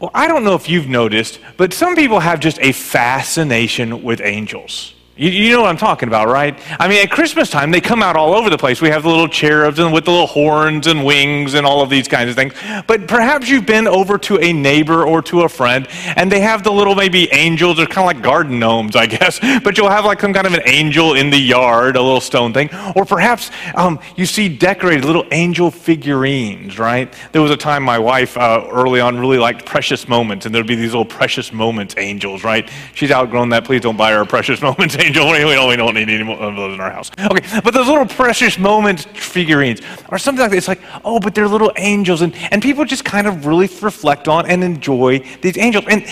Well, I don't know if you've noticed, but some people have just a fascination with angels. You, you, know what I'm talking about, right? I mean, at Christmas time, they come out all over the place. We have the little cherubs and with the little horns and wings and all of these kinds of things. But perhaps you've been over to a neighbor or to a friend, and they have the little maybe angels. They're kind of like garden gnomes, I guess. But you'll have like some kind of an angel in the yard, a little stone thing. Or perhaps um, you see decorated little angel figurines, right? There was a time my wife uh, early on really liked Precious Moments, and there'd be these little Precious Moments angels, right? She's outgrown that. Please don't buy her a Precious Moments angel angel. We don't, we don't need any of those in our house. Okay, but those little precious moments figurines or something like that. It's like, oh, but they're little angels. And, and people just kind of really reflect on and enjoy these angels. And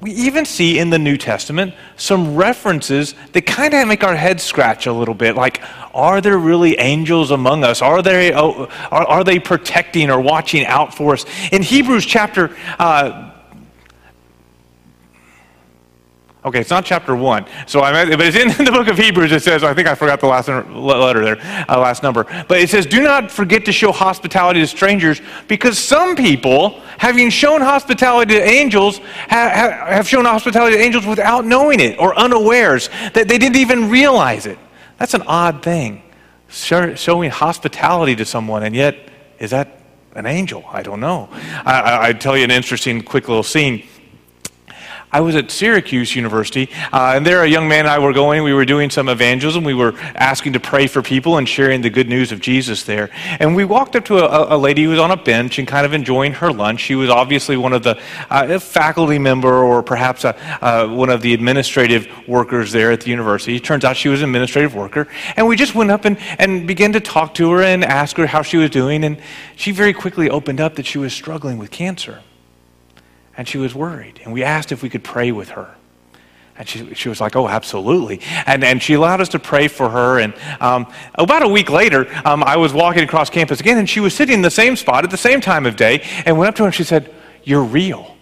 we even see in the New Testament some references that kind of make our heads scratch a little bit. Like, are there really angels among us? Are they, oh, are, are they protecting or watching out for us? In Hebrews chapter uh, Okay, it's not chapter one. So I but it's in the book of Hebrews. It says, I think I forgot the last letter there, uh, last number. But it says, do not forget to show hospitality to strangers because some people, having shown hospitality to angels, have, have shown hospitality to angels without knowing it or unawares, that they didn't even realize it. That's an odd thing. Showing hospitality to someone, and yet, is that an angel? I don't know. I, I, I'd tell you an interesting, quick little scene. I was at Syracuse University, uh, and there a young man and I were going. We were doing some evangelism. We were asking to pray for people and sharing the good news of Jesus there. And we walked up to a, a lady who was on a bench and kind of enjoying her lunch. She was obviously one of the uh, faculty member or perhaps a, uh, one of the administrative workers there at the university. It turns out she was an administrative worker. And we just went up and, and began to talk to her and ask her how she was doing. And she very quickly opened up that she was struggling with cancer and she was worried. And we asked if we could pray with her. And she, she was like, oh, absolutely. And, and she allowed us to pray for her. And um, about a week later, um, I was walking across campus again, and she was sitting in the same spot at the same time of day, and went up to her and she said, You're real.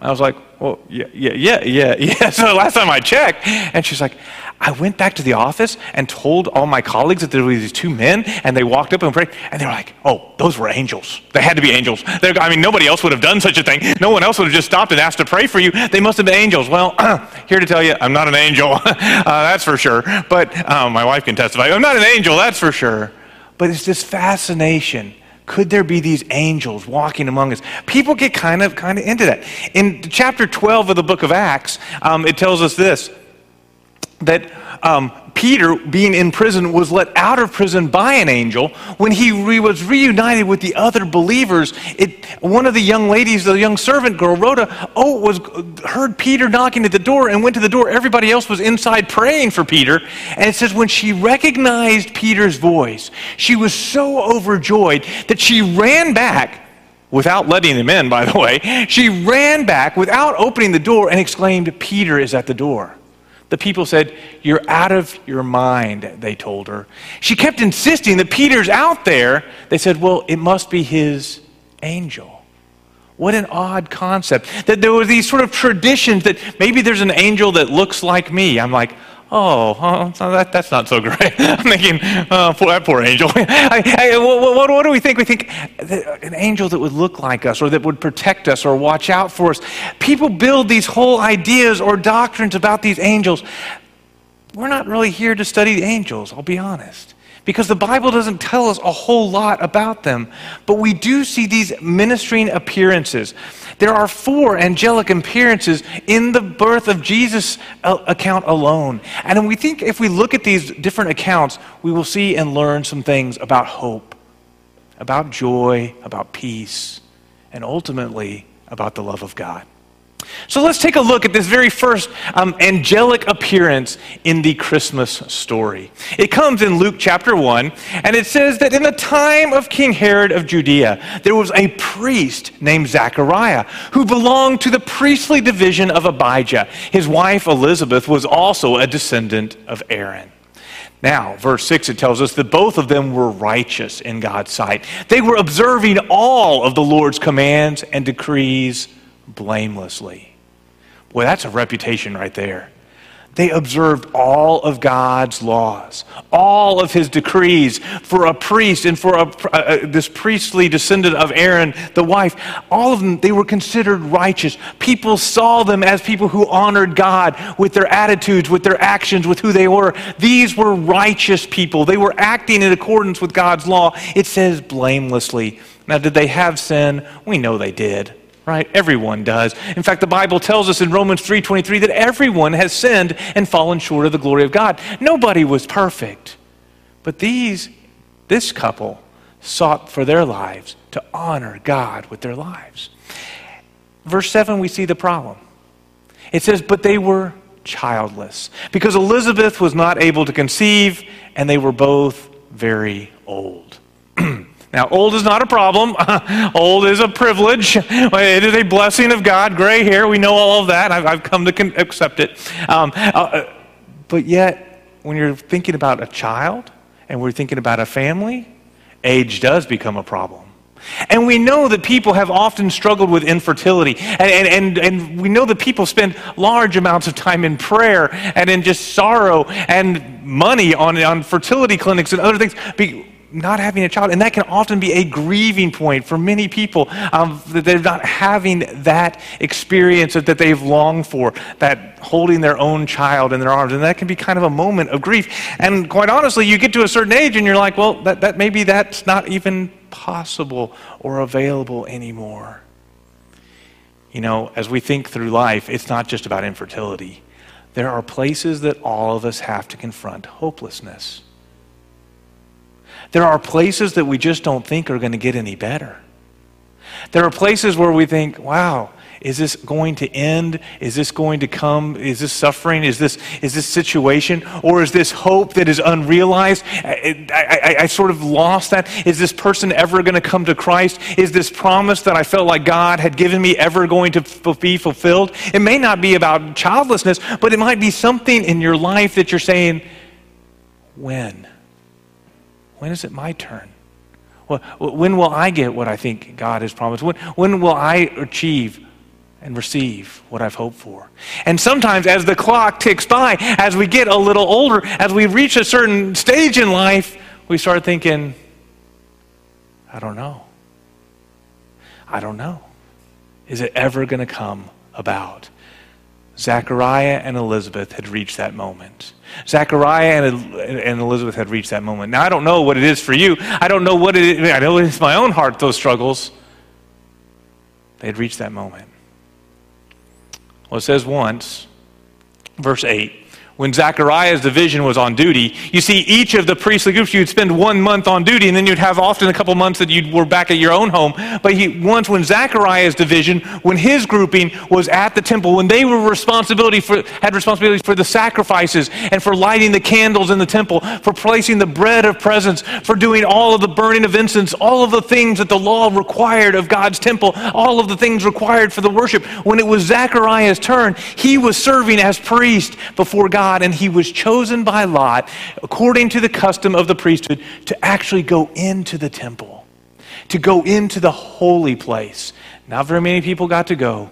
I was like, Well, yeah, yeah, yeah, yeah, yeah. So last time I checked, and she's like, I went back to the office and told all my colleagues that there were these two men, and they walked up and prayed, and they were like, "Oh, those were angels. They had to be angels. They're, I mean, nobody else would have done such a thing. No one else would have just stopped and asked to pray for you. They must have been angels." Well, here to tell you, I'm not an angel. uh, that's for sure. But um, my wife can testify. I'm not an angel. That's for sure. But it's this fascination could there be these angels walking among us? People get kind of kind of into that. In chapter 12 of the book of acts um, it tells us this that um, Peter, being in prison, was let out of prison by an angel. When he re- was reunited with the other believers, it, one of the young ladies, the young servant girl, Rhoda, oh, was heard Peter knocking at the door and went to the door. Everybody else was inside praying for Peter. And it says when she recognized Peter's voice, she was so overjoyed that she ran back without letting him in, by the way. She ran back without opening the door and exclaimed, Peter is at the door. The people said, You're out of your mind, they told her. She kept insisting that Peter's out there. They said, Well, it must be his angel. What an odd concept. That there were these sort of traditions that maybe there's an angel that looks like me. I'm like, oh, that, that's not so great. I'm thinking, oh, poor, that poor angel. I, I, what, what, what, do we think? We think an angel that would look like us or that would protect us or watch out for us. People build these whole ideas or doctrines about these angels. We're not really here to study the angels, I'll be honest because the Bible doesn't tell us a whole lot about them. But we do see these ministering appearances. There are four angelic appearances in the birth of Jesus account alone. And we think if we look at these different accounts, we will see and learn some things about hope, about joy, about peace, and ultimately about the love of God. So let's take a look at this very first um, angelic appearance in the Christmas story. It comes in Luke chapter 1, and it says that in the time of King Herod of Judea, there was a priest named Zachariah who belonged to the priestly division of Abijah. His wife Elizabeth was also a descendant of Aaron. Now, verse 6, it tells us that both of them were righteous in God's sight. They were observing all of the Lord's commands and decrees blamelessly. Boy, that's a reputation right there. They observed all of God's laws, all of his decrees for a priest and for a, uh, this priestly descendant of Aaron, the wife. All of them, they were considered righteous. People saw them as people who honored God with their attitudes, with their actions, with who they were. These were righteous people. They were acting in accordance with God's law. It says blamelessly. Now, did they have sin? We know they did right? Everyone does. In fact, the Bible tells us in Romans 3:23 that everyone has sinned and fallen short of the glory of God. Nobody was perfect. But these this couple sought for their lives to honor God with their lives. Verse 7 we see the problem. It says, "But they were childless because Elizabeth was not able to conceive and they were both very old." Now, old is not a problem. old is a privilege. It is a blessing of God. Gray hair, we know all of that. I've, I've come to con- accept it. Um, uh, uh, but yet, when you're thinking about a child and we're thinking about a family, age does become a problem. And we know that people have often struggled with infertility. And, and, and, and, we know that people spend large amounts of time in prayer and in just sorrow and money on, on fertility clinics and other things not having a child. And that can often be a grieving point for many people um, that they're not having that experience that they've longed for, that holding their own child in their arms. And that can be kind of a moment of grief. And quite honestly, you get to a certain age and you're like, well, that, that maybe that's not even possible or available anymore. You know, as we think through life, it's not just about infertility. There are places that all of us have to confront hopelessness. There are places that we just don't think are going to get any better. There are places where we think, wow, is this going to end? Is this going to come? Is this suffering? Is this, is this situation? Or is this hope that is unrealized? I, I, I sort of lost that. Is this person ever going to come to Christ? Is this promise that I felt like God had given me ever going to be fulfilled? It may not be about childlessness, but it might be something in your life that you're saying, when? When is it my turn? When will I get what I think God has promised? When, when will I achieve and receive what I've hoped for? And sometimes, as the clock ticks by, as we get a little older, as we reach a certain stage in life, we start thinking, I don't know. I don't know. Is it ever going to come about? Zechariah and Elizabeth had reached that moment. Zechariah and, and Elizabeth had reached that moment. Now, I don't know what it is for you. I don't know what it is. I know it's my own heart, those struggles. They had reached that moment. Well, it says once, verse 8 when Zechariah's division was on duty. You see, each of the priestly groups, you'd spend one month on duty, and then you'd have often a couple months that you were back at your own home. But he, once when Zechariah's division, when his grouping was at the temple, when they were responsibility for, had responsibilities for the sacrifices and for lighting the candles in the temple, for placing the bread of presence, for doing all of the burning of incense, all of the things that the law required of God's temple, all of the things required for the worship. When it was Zechariah's turn, he was serving as priest before God. God, and he was chosen by Lot, according to the custom of the priesthood, to actually go into the temple, to go into the holy place. Not very many people got to go,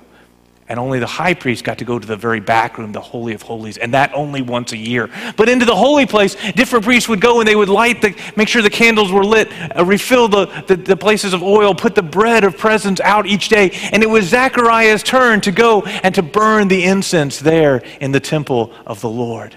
and only the high priest got to go to the very back room, the Holy of Holies, and that only once a year. But into the holy place, different priests would go and they would light the, make sure the candles were lit, uh, refill the, the, the, places of oil, put the bread of presence out each day. And it was Zechariah's turn to go and to burn the incense there in the temple of the Lord.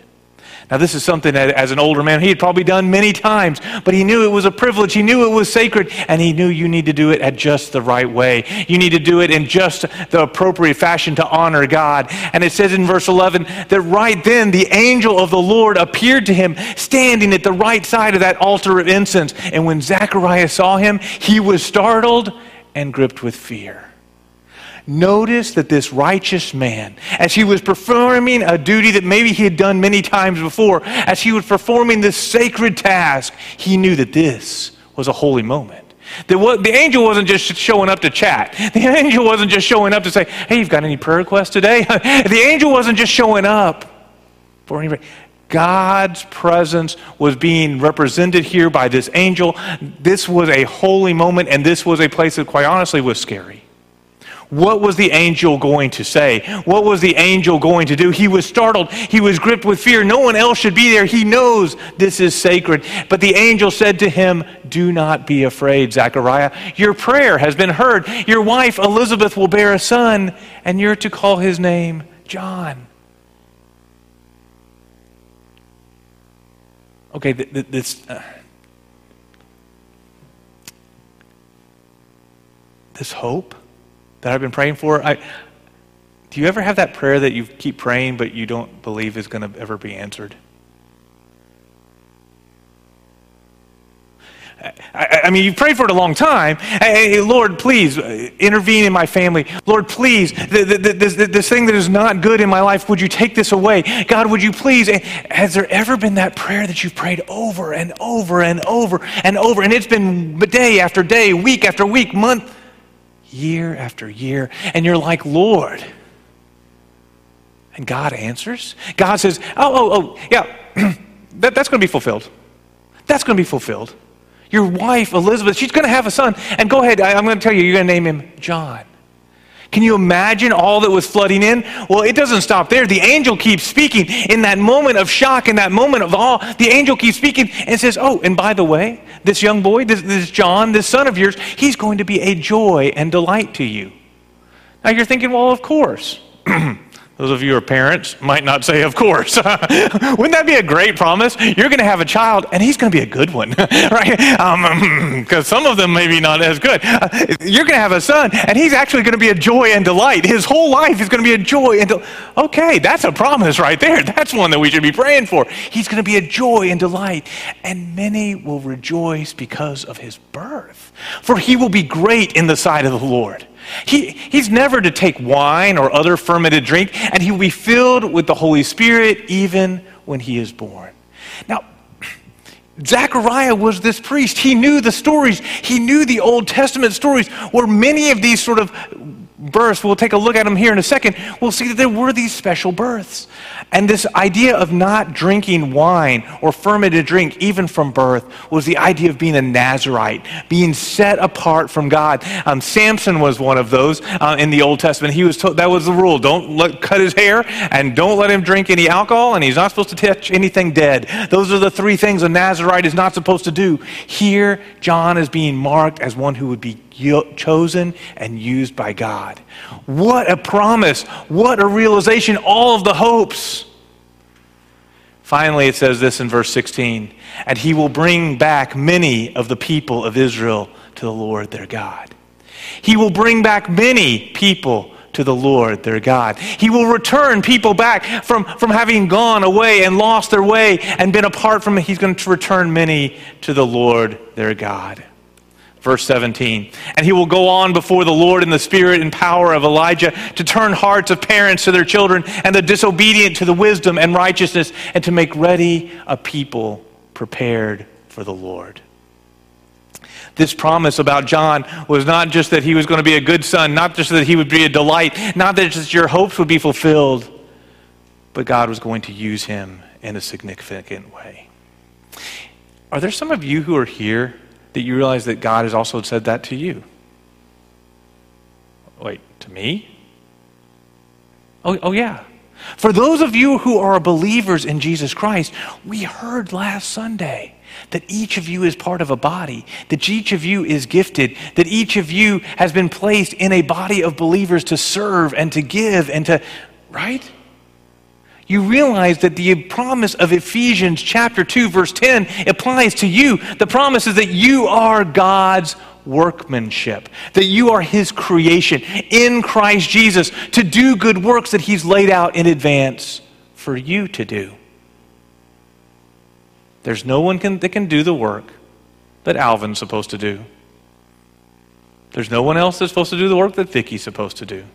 Now, this is something that as an older man, he had probably done many times, but he knew it was a privilege. He knew it was sacred, and he knew you need to do it at just the right way. You need to do it in just the appropriate fashion to honor God. And it says in verse 11 that right then the angel of the Lord appeared to him, standing at the right side of that altar of incense. And when Zechariah saw him, he was startled and gripped with fear. Notice that this righteous man, as he was performing a duty that maybe he had done many times before, as he was performing this sacred task, he knew that this was a holy moment. The, angel wasn't just showing up to chat. The angel wasn't just showing up to say, hey, you've got any prayer requests today? the angel wasn't just showing up for anybody. God's presence was being represented here by this angel. This was a holy moment, and this was a place that, quite honestly, was scary. What was the angel going to say? What was the angel going to do? He was startled. He was gripped with fear. No one else should be there. He knows this is sacred. But the angel said to him, Do not be afraid, Zechariah. Your prayer has been heard. Your wife Elizabeth will bear a son, and you're to call his name John. Okay, this. Uh, this hope that I've been praying for. I, do you ever have that prayer that you keep praying but you don't believe is going to ever be answered? I, I, mean, you've prayed for it a long time. Hey, Lord, please uh, intervene in my family. Lord, please, this, this thing that is not good in my life, would you take this away? God, would you please? Has there ever been that prayer that you've prayed over and over and over and over? And it's been day after day, week after week, month year after year, and you're like, Lord. And God answers. God says, Oh, oh, oh, yeah, that, that's going to be fulfilled. That's going to be fulfilled. Your wife, Elizabeth, she's going to have a son. And go ahead, I, I'm going to tell you, you're going to name him John. Can you imagine all that was flooding in? Well, it doesn't stop there. The angel keeps speaking. In that moment of shock, in that moment of awe, the angel keeps speaking and says, Oh, and by the way, this young boy, this, this John, this son of yours, he's going to be a joy and delight to you. Now you're thinking, Well, of course. Those of you who are parents might not say, of course. Wouldn't that be a great promise? You're going to have a child, and he's going to be a good one, right? Because um, some of them may be not as good. Uh, you're going to have a son, and he's actually going to be a joy and delight. His whole life is going to be a joy and del- okay, that's a promise right there. That's one that we should be praying for. He's going to be a joy and delight, and many will rejoice because of his birth, for he will be great in the sight of the Lord. He, he's never to take wine or other fermented drink, and he will be filled with the Holy Spirit even when he is born. Now, Zechariah was this priest. He knew the stories. He knew the Old Testament stories where many of these sort of births, we'll take a look at them here in a second, we'll see that there were these special births. And this idea of not drinking wine or fermented drink, even from birth, was the idea of being a Nazarite, being set apart from God. Um, Samson was one of those uh, in the Old Testament. He was told, that was the rule: don't let, cut his hair and don't let him drink any alcohol, and he's not supposed to touch anything dead. Those are the three things a Nazarite is not supposed to do. Here, John is being marked as one who would be chosen and used by God. What a promise! What a realization! All of the hopes. Finally, it says this in verse 16 and he will bring back many of the people of Israel to the Lord their God. He will bring back many people to the Lord their God. He will return people back from, from having gone away and lost their way and been apart from it. He's going to return many to the Lord their God. Verse 17. And he will go on before the Lord in the spirit and power of Elijah to turn hearts of parents to their children and the disobedient to the wisdom and righteousness and to make ready a people prepared for the Lord. This promise about John was not just that he was going to be a good son, not just that he would be a delight, not that just your hopes would be fulfilled, but God was going to use him in a significant way. Are there some of you who are here that you realize that God has also said that to you. Wait, to me? Oh, oh yeah. For those of you who are believers in Jesus Christ, we heard last Sunday that each of you is part of a body, that each of you is gifted, that each of you has been placed in a body of believers to serve and to give and to, right? You realize that the promise of Ephesians chapter 2 verse 10 applies to you. The promise is that you are God's workmanship, that you are his creation in Christ Jesus to do good works that he's laid out in advance for you to do. There's no one can, that can do the work that Alvin's supposed to do. There's no one else that's supposed to do the work that Vicky's supposed to do.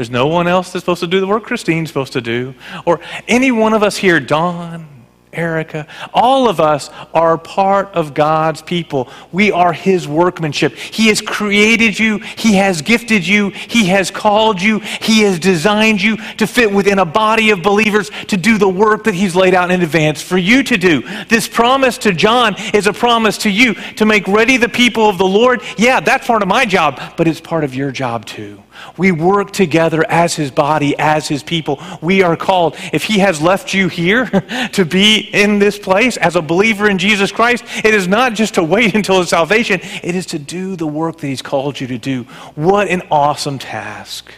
There's no one else that's supposed to do the work Christine's supposed to do, or any one of us here, Don, Erica, all of us are part of God's people. We are His workmanship. He has created you, He has gifted you, He has called you, He has designed you to fit within a body of believers to do the work that He's laid out in advance for you to do. This promise to John is a promise to you to make ready the people of the Lord. Yeah, that's part of my job, but it's part of your job too. We work together as his body, as his people. We are called. If he has left you here to be in this place as a believer in Jesus Christ, it is not just to wait until his salvation, it is to do the work that he's called you to do. What an awesome task.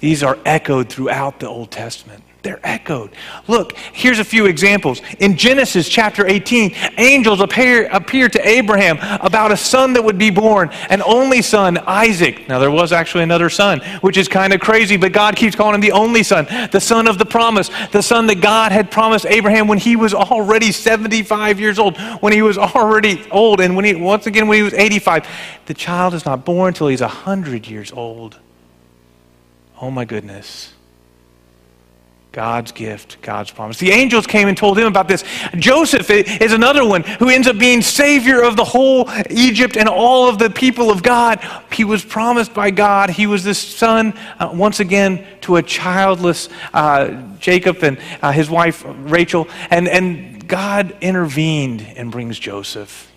These are echoed throughout the Old Testament. They're echoed. Look, here's a few examples. In Genesis chapter 18, angels appear, appear to Abraham about a son that would be born, an only son, Isaac. Now, there was actually another son, which is kind of crazy, but God keeps calling him the only son, the son of the promise, the son that God had promised Abraham when he was already 75 years old, when he was already old, and when he, once again, when he was 85. The child is not born until he's 100 years old. Oh, my goodness. God's gift, God's promise. The angels came and told him about this. Joseph is another one who ends up being savior of the whole Egypt and all of the people of God. He was promised by God. He was the son, uh, once again, to a childless uh, Jacob and uh, his wife Rachel. And, and God intervened and brings Joseph.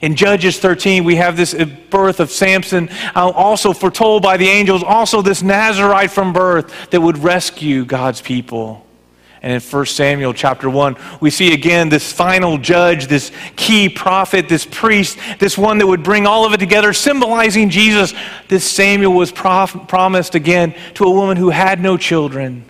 In Judges 13, we have this birth of Samson, uh, also foretold by the angels, also this Nazarite from birth that would rescue God's people. And in 1 Samuel chapter 1, we see again this final judge, this key prophet, this priest, this one that would bring all of it together, symbolizing Jesus. This Samuel was prof- promised again to a woman who had no children.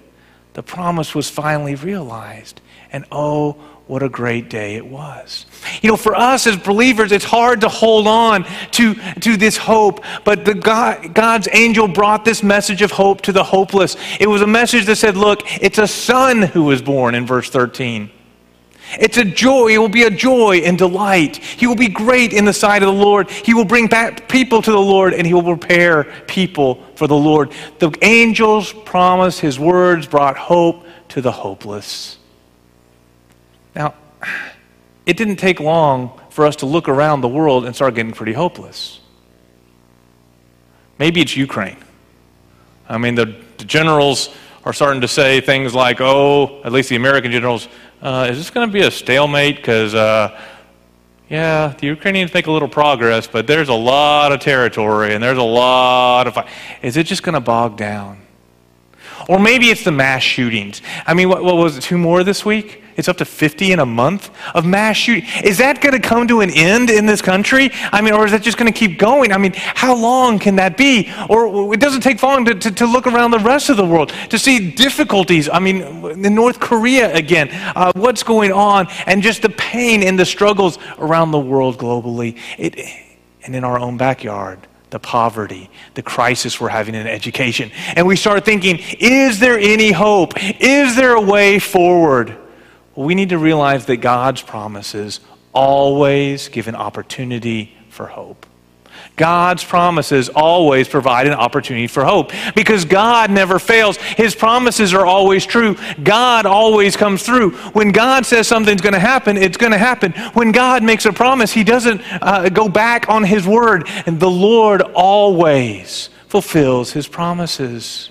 The promise was finally realized. And oh, what a great day it was. You know, for us as believers, it's hard to hold on to, to this hope, but the God, God's angel brought this message of hope to the hopeless. It was a message that said, Look, it's a son who was born in verse 13. It's a joy. It will be a joy and delight. He will be great in the sight of the Lord. He will bring back people to the Lord and he will prepare people for the Lord. The angels promised his words brought hope to the hopeless. Now, it didn't take long for us to look around the world and start getting pretty hopeless. Maybe it's Ukraine. I mean, the, the generals are starting to say things like, oh, at least the American generals, uh, is this going to be a stalemate? Because, uh, yeah, the Ukrainians make a little progress, but there's a lot of territory and there's a lot of. Is it just going to bog down? Or maybe it's the mass shootings. I mean, what, what was it, two more this week? It's up to 50 in a month of mass shooting. Is that going to come to an end in this country? I mean, or is that just going to keep going? I mean, how long can that be? Or it doesn't take long to, to, to look around the rest of the world to see difficulties. I mean, in North Korea again, uh, what's going on, and just the pain and the struggles around the world globally, it, and in our own backyard the poverty, the crisis we're having in education. And we start thinking, is there any hope? Is there a way forward? We need to realize that God's promises always give an opportunity for hope. God's promises always provide an opportunity for hope because God never fails. His promises are always true. God always comes through. When God says something's going to happen, it's going to happen. When God makes a promise, He doesn't uh, go back on His word. And the Lord always fulfills His promises.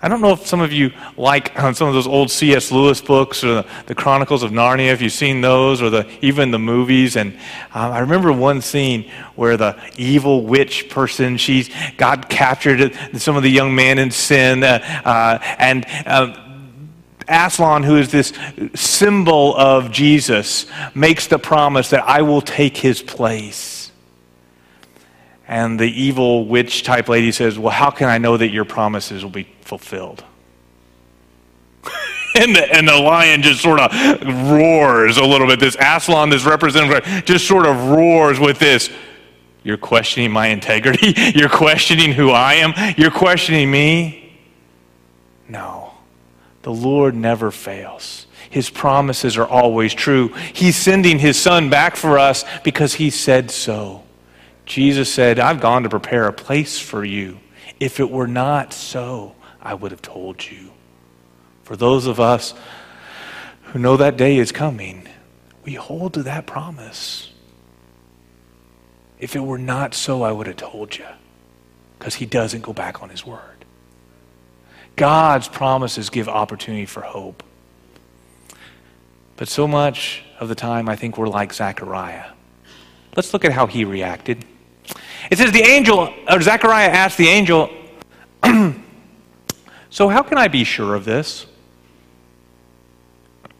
I don't know if some of you like uh, some of those old C.S. Lewis books or the, Chronicles of Narnia, if you've seen those, or the, even the movies. And uh, I remember one scene where the evil witch person, she's got captured some of the young man in sin, uh, uh, and uh, Aslan, who is this symbol of Jesus, makes the promise that I will take his place. And the evil witch type lady says, Well, how can I know that your promises will be fulfilled? and, the, and the lion just sort of roars a little bit. This Aslan, this representative, just sort of roars with this. You're questioning my integrity? You're questioning who I am? You're questioning me? No. The Lord never fails. His promises are always true. He's sending His Son back for us because He said so. Jesus said, I've gone to prepare a place for you. If it were not so, I would have told you. For those of us who know that day is coming, we hold to that promise. If it were not so, I would have told you, because he doesn't go back on his word. God's promises give opportunity for hope. But so much of the time, I think we're like Zechariah. Let's look at how he reacted. It says the angel, or Zechariah asked the angel, So how can I be sure of this?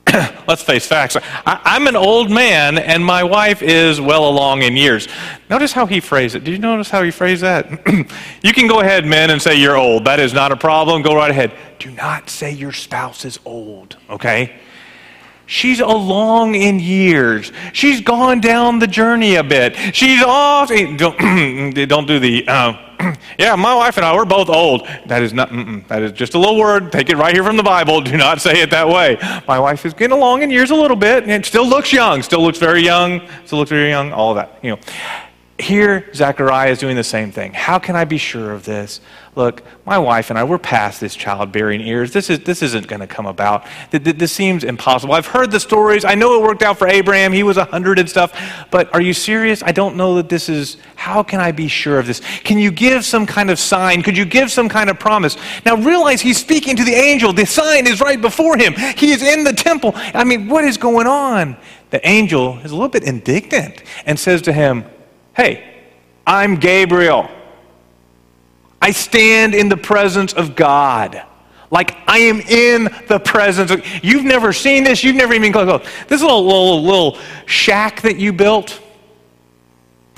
let's face facts. I, am an old man, and my wife is well along in years. Notice how he phrased it. Did you notice how he phrased that? you can go ahead, men, and say you're old. That is not a problem. Go right ahead. Do not say your spouse is old, okay? She's along in years. She's gone down the journey a bit. She's off. Don't, don't do the, uh, yeah, my wife and I, we're both old. That is not, that is just a little word. Take it right here from the Bible. Do not say it that way. My wife is getting along in years a little bit and still looks young, still looks very young, still looks very young, all that. You know, here, Zechariah is doing the same thing. How can I be sure of this? Look, my wife and I, we're past this childbearing years. This, is, this isn't going to come about. This seems impossible. I've heard the stories. I know it worked out for Abraham. He was 100 and stuff. But are you serious? I don't know that this is. How can I be sure of this? Can you give some kind of sign? Could you give some kind of promise? Now, realize he's speaking to the angel. The sign is right before him. He is in the temple. I mean, what is going on? The angel is a little bit indignant and says to him, Hey, I'm Gabriel. I stand in the presence of God. Like I am in the presence of You've never seen this, you've never even close. This little, little little shack that you built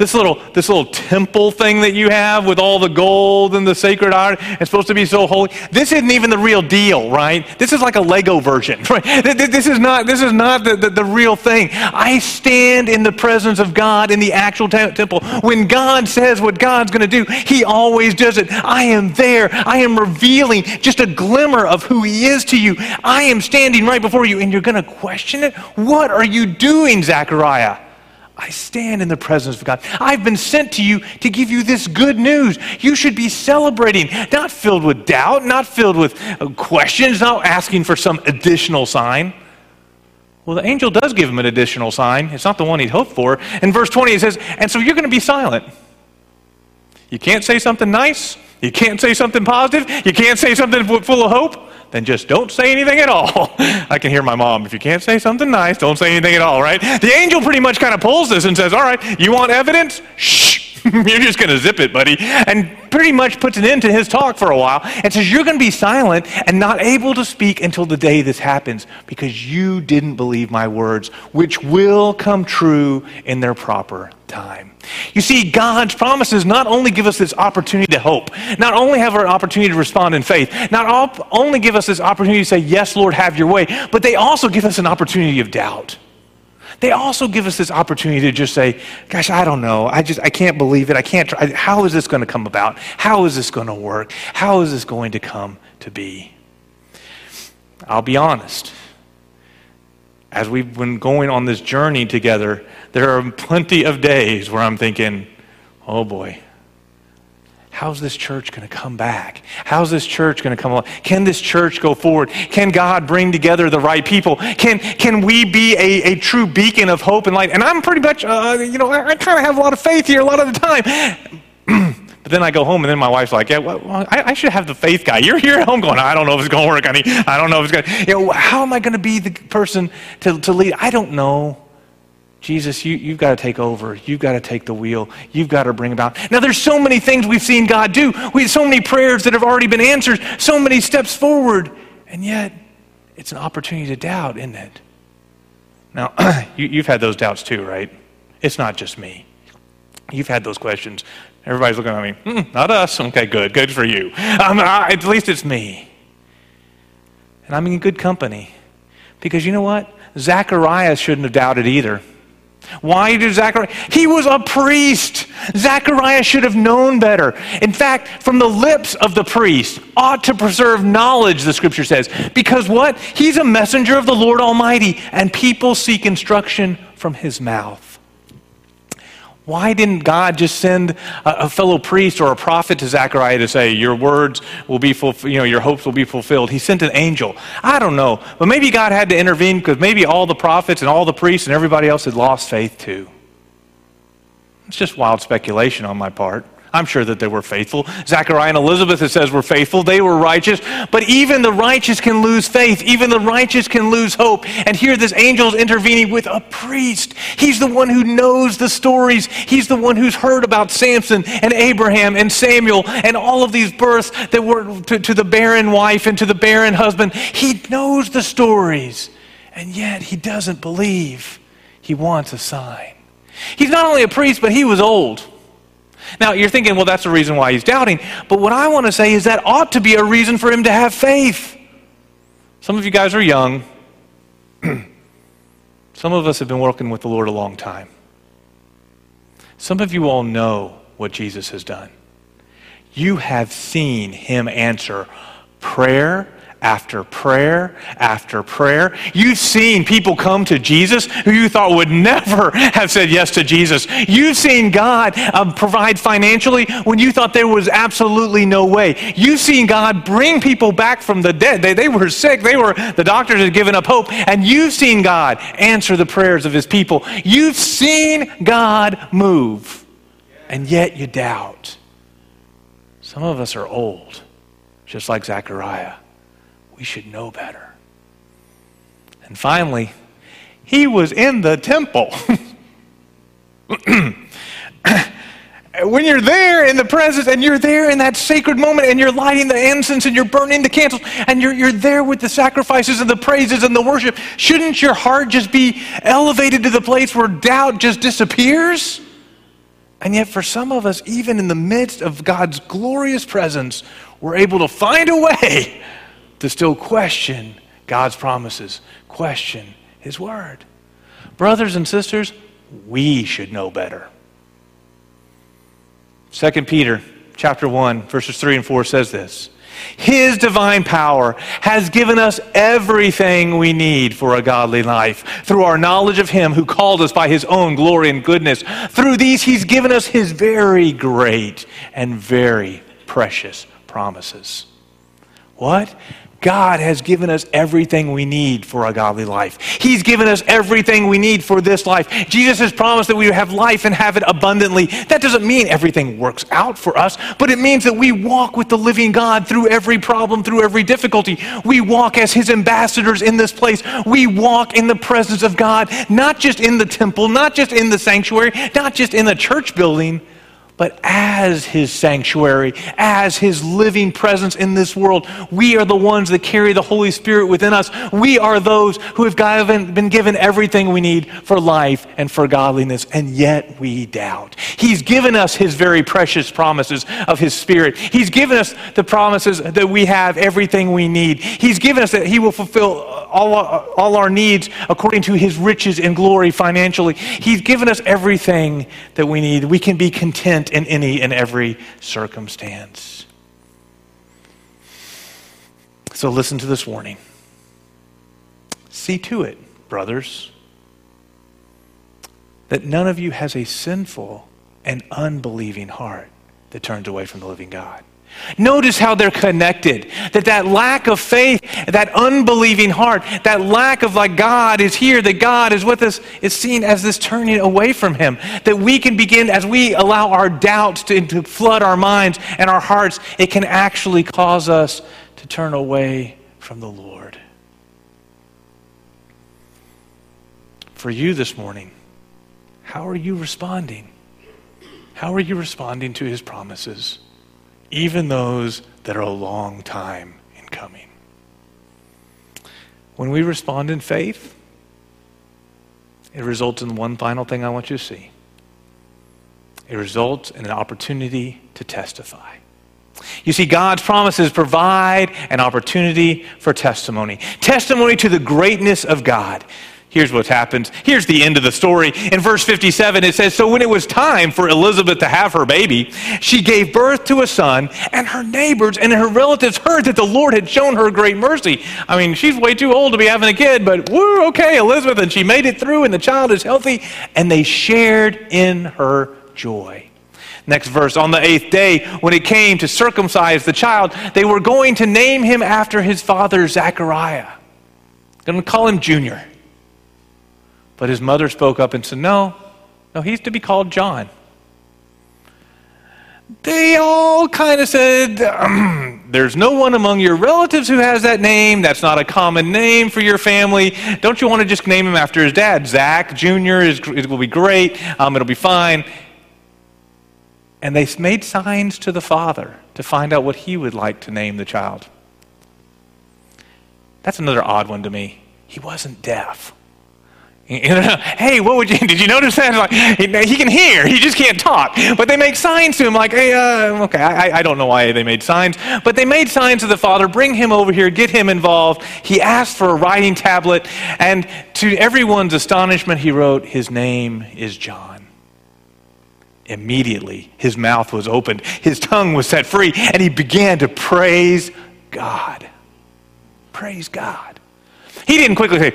this little, this little temple thing that you have with all the gold and the sacred art, it's supposed to be so holy. This isn't even the real deal, right? This is like a Lego version, right? This is not, this is not the, the, the real thing. I stand in the presence of God in the actual te- temple. When God says what God's going to do, He always does it. I am there. I am revealing just a glimmer of who He is to you. I am standing right before you, and you're going to question it? What are you doing, Zechariah? I stand in the presence of God. I've been sent to you to give you this good news. You should be celebrating, not filled with doubt, not filled with uh, questions, not asking for some additional sign. Well, the angel does give him an additional sign. It's not the one he'd hoped for. In verse 20, it says, And so you're going to be silent. You can't say something nice. You can't say something positive. You can't say something full of hope then just don't say anything at all. I can hear my mom, if you can't say something nice, don't say anything at all, right? The angel pretty much kind of pulls this and says, all right, you want evidence? Shh. You're just going to zip it, buddy. And pretty much puts an end to his talk for a while and says, You're going to be silent and not able to speak until the day this happens because you didn't believe my words, which will come true in their proper time. You see, God's promises not only give us this opportunity to hope, not only have our opportunity to respond in faith, not only give us this opportunity to say, Yes, Lord, have your way, but they also give us an opportunity of doubt. They also give us this opportunity to just say, Gosh, I don't know. I just, I can't believe it. I can't, try. how is this going to come about? How is this going to work? How is this going to come to be? I'll be honest as we've been going on this journey together, there are plenty of days where I'm thinking, oh boy, how's this church going to come back? How's this church going to come along? Can this church go forward? Can God bring together the right people? Can, can we be a, a true beacon of hope and light? And I'm pretty much, uh, you know, I, I kind of have a lot of faith here a lot of the time. But then I go home, and then my wife's like, "Yeah, well, I, I, should have the faith guy." You're here at home going, "I don't know if it's going to work, I, honey. I don't know if it's going to." You know, how am I going to be the person to, to lead? I don't know. Jesus, you, you've got to take over. You've got to take the wheel. You've got to bring about. Now, there's so many things we've seen God do. We have so many prayers that have already been answered, so many steps forward, and yet it's an opportunity to doubt, isn't it? Now, you, you've had those doubts too, right? It's not just me. You've had those questions. Everybody's looking at me. Mm, not us. Okay, good. Good for you. Um, I, at least it's me. And I'm in good company. Because you know what? Zacharias shouldn't have doubted either. Why did Zachariah? He was a priest. Zachariah should have known better. In fact, from the lips of the priest ought to preserve knowledge, the scripture says. Because what? He's a messenger of the Lord Almighty, and people seek instruction from his mouth. Why didn't God just send a, a, fellow priest or a prophet to Zechariah to say, Your words will be fulfilled, you know, your hopes will be fulfilled? He sent an angel. I don't know. But maybe God had to intervene because maybe all the prophets and all the priests and everybody else had lost faith too. It's just wild speculation on my part. I'm sure that they were faithful. Zechariah and Elizabeth, it says, were faithful. They were righteous. But even the righteous can lose faith. Even the righteous can lose hope. And here this angel is intervening with a priest. He's the one who knows the stories. He's the one who's heard about Samson and Abraham and Samuel and all of these births that were to, to the barren wife and to the barren husband. He knows the stories. And yet he doesn't believe. He wants a sign. He's not only a priest, but he was old. Now, you're thinking, well, that's the reason why he's doubting. But what I want to say is that ought to be a reason for him to have faith. Some of you guys are young. Some of us have been working with the Lord a long time. Some of you all know what Jesus has done. You have seen him answer prayer after prayer after prayer. You've seen people come to Jesus who you thought would never have said yes to Jesus. You've seen God um, provide financially when you thought there was absolutely no way. You've seen God bring people back from the dead. They, they were sick. They were, the doctors had given up hope. And you've seen God answer the prayers of his people. You've seen God move. And yet you doubt. Some of us are old, just like Zechariah we should know better. And finally, he was in the temple. when you're there in the presence and you're there in that sacred moment and you're lighting the incense and you're burning the candles and you're, you're there with the sacrifices and the praises and the worship, shouldn't your heart just be elevated to the place where doubt just disappears? And yet, for some of us, even in the midst of God's glorious presence, we're able to find a way to still question God's promises, question His Word. Brothers and sisters, we should know better. 2 Peter chapter 1 verses 3 and 4 says this his divine power has given us everything we need for a godly life through our knowledge of Him who called us by His own glory and goodness. Through these, He's given us His very great and very precious promises. What? God has given us everything we need for a godly life. He's given us everything we need for this life. Jesus has promised that we have life and have it abundantly. That doesn't mean everything works out for us, but it means that we walk with the living God through every problem, through every difficulty. We walk as His ambassadors in this place. We walk in the presence of God, not just in the temple, not just in the sanctuary, not just in the church building but as his sanctuary, as his living presence in this world. We are the ones that carry the Holy Spirit within us. We are those who have been given everything we need for life and for godliness, and yet we doubt. He's given us his very precious promises of his Spirit. He's given us the promises that we have everything we need. He's given us that he will fulfill all, all our needs according to his riches and glory financially. He's given us everything that we need. We can be content in any and every circumstance. So listen to this warning. See to it, brothers, that none of you has a sinful and unbelieving heart that turns away from the living God. Notice how they're connected. That that lack of faith, that unbelieving heart, that lack of like God is here, that God is with us, is seen as this turning away from Him. That we can begin, as we allow our doubts to, to flood our minds and our hearts, it can actually cause us to turn away from the Lord. For you this morning, how are you responding? How are you responding to His promises? Even those that are a long time in coming. When we respond in faith, it results in one final thing I want you to see. It results in an opportunity to testify. You see, God's promises provide an opportunity for testimony. Testimony to the greatness of God. Here's what happens. Here's the end of the story. In verse 57, it says So when it was time for Elizabeth to have her baby, she gave birth to a son, and her neighbors and her relatives heard that the Lord had shown her great mercy. I mean, she's way too old to be having a kid, but woo, okay, Elizabeth, and she made it through, and the child is healthy, and they shared in her joy. Next verse, on the eighth day, when it came to circumcise the child, they were going to name him after his father, Zechariah. Going to call him Junior. But his mother spoke up and said, No, no, he's to be called John. They all kind of said, um, There's no one among your relatives who has that name. That's not a common name for your family. Don't you want to just name him after his dad? Zach Jr. Is, it will be great. Um, it'll be fine. And they made signs to the father to find out what he would like to name the child. That's another odd one to me. He wasn't deaf. hey, what would you, did you notice that? Like, he, can hear, he just can't talk. But they make signs to him, like, hey, uh, okay, I, I don't know why they made signs, but they made signs to the father, bring him over here, get him involved. He asked for a writing tablet, and to everyone's astonishment, he wrote, His name is John. Immediately, his mouth was opened, his tongue was set free, and he began to praise God. Praise God. He didn't quickly say,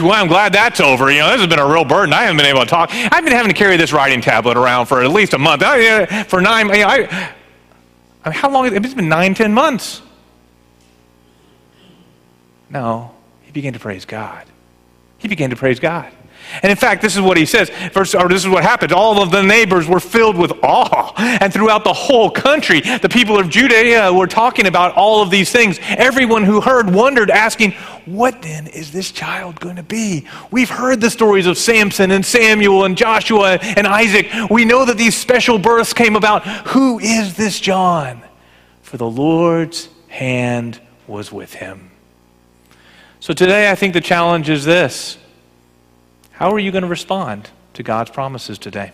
well, I'm glad that's over. You know, this has been a real burden. I haven't been able to talk. I've been having to carry this writing tablet around for at least a month. I, uh, for nine, you know, I, I mean, how long? It's been nine, ten months. No, he began to praise God. He began to praise God. And in fact, this is what he says. First, or this is what happened. All of the neighbors were filled with awe. And throughout the whole country, the people of Judea were talking about all of these things. Everyone who heard wondered, asking, What then is this child going to be? We've heard the stories of Samson and Samuel and Joshua and Isaac. We know that these special births came about. Who is this John? For the Lord's hand was with him. So today, I think the challenge is this. How are you going to respond to God's promises today?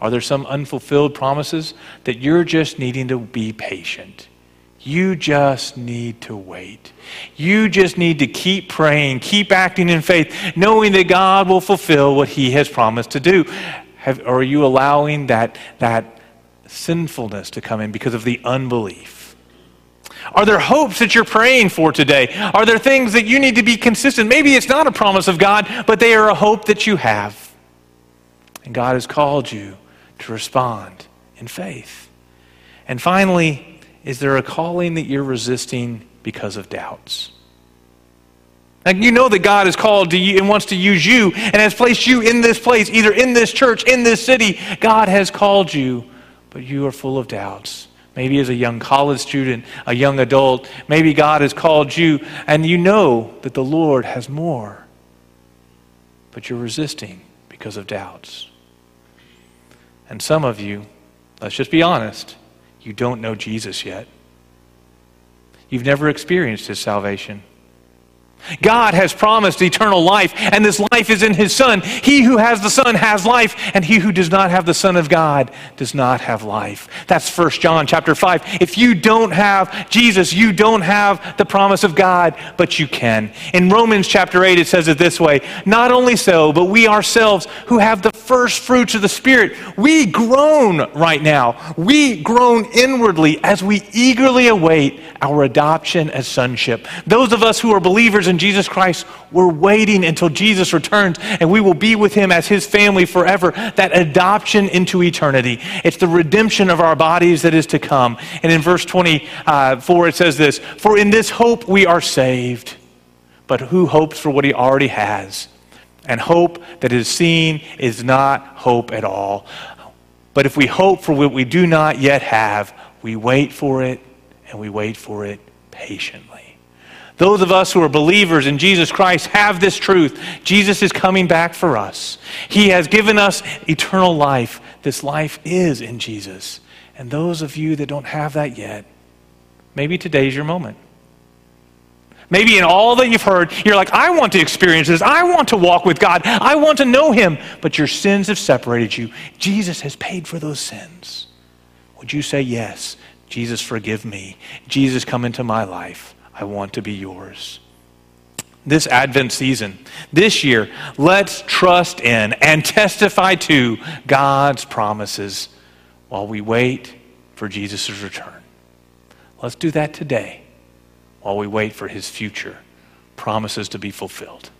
Are there some unfulfilled promises that you're just needing to be patient? You just need to wait. You just need to keep praying, keep acting in faith, knowing that God will fulfill what He has promised to do. Have, are you allowing that, that sinfulness to come in because of the unbelief? Are there hopes that you're praying for today? Are there things that you need to be consistent? Maybe it's not a promise of God, but they are a hope that you have. And God has called you to respond in faith. And finally, is there a calling that you're resisting because of doubts? And you know that God has called to you and wants to use you and has placed you in this place, either in this church, in this city. God has called you, but you are full of doubts. Maybe as a young college student, a young adult, maybe God has called you and you know that the Lord has more, but you're resisting because of doubts. And some of you, let's just be honest, you don't know Jesus yet. You've never experienced his salvation. God has promised eternal life, and this life is in His Son. He who has the Son has life, and he who does not have the Son of God does not have life. That's 1 John chapter 5. If you don't have Jesus, you don't have the promise of God, but you can. In Romans chapter 8, it says it this way Not only so, but we ourselves who have the first fruits of the Spirit, we groan right now. We groan inwardly as we eagerly await our adoption as sonship. Those of us who are believers in Jesus Christ, we're waiting until Jesus returns and we will be with him as his family forever. That adoption into eternity. It's the redemption of our bodies that is to come. And in verse 24, it says this For in this hope we are saved. But who hopes for what he already has? And hope that is seen is not hope at all. But if we hope for what we do not yet have, we wait for it and we wait for it patiently. Those of us who are believers in Jesus Christ have this truth. Jesus is coming back for us. He has given us eternal life. This life is in Jesus. And those of you that don't have that yet, maybe today's your moment. Maybe in all that you've heard, you're like, I want to experience this. I want to walk with God. I want to know Him. But your sins have separated you. Jesus has paid for those sins. Would you say, Yes, Jesus, forgive me? Jesus, come into my life. I want to be yours. this Advent season, this year, let's trust in and testify to God's promises while we wait for Jesus' return. Let's do that today while we wait for his future promises to be fulfilled.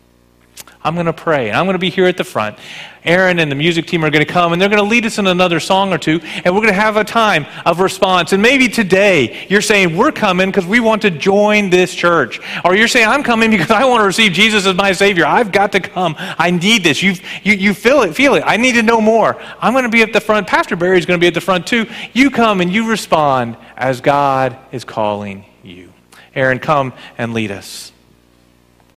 I'm going to pray, and I'm going to be here at the front. Aaron and the music team are going to come, and they're going to lead us in another song or two, and we're going to have a time of response. And maybe today you're saying, We're coming because we want to join this church. Or you're saying, I'm coming because I want to receive Jesus as my Savior. I've got to come. I need this. you you, you feel it, feel it. I need to know more. I'm going to be at the front. Pastor Barry's going to be at the front too. You come and you respond as God is calling you. Aaron, come and lead us.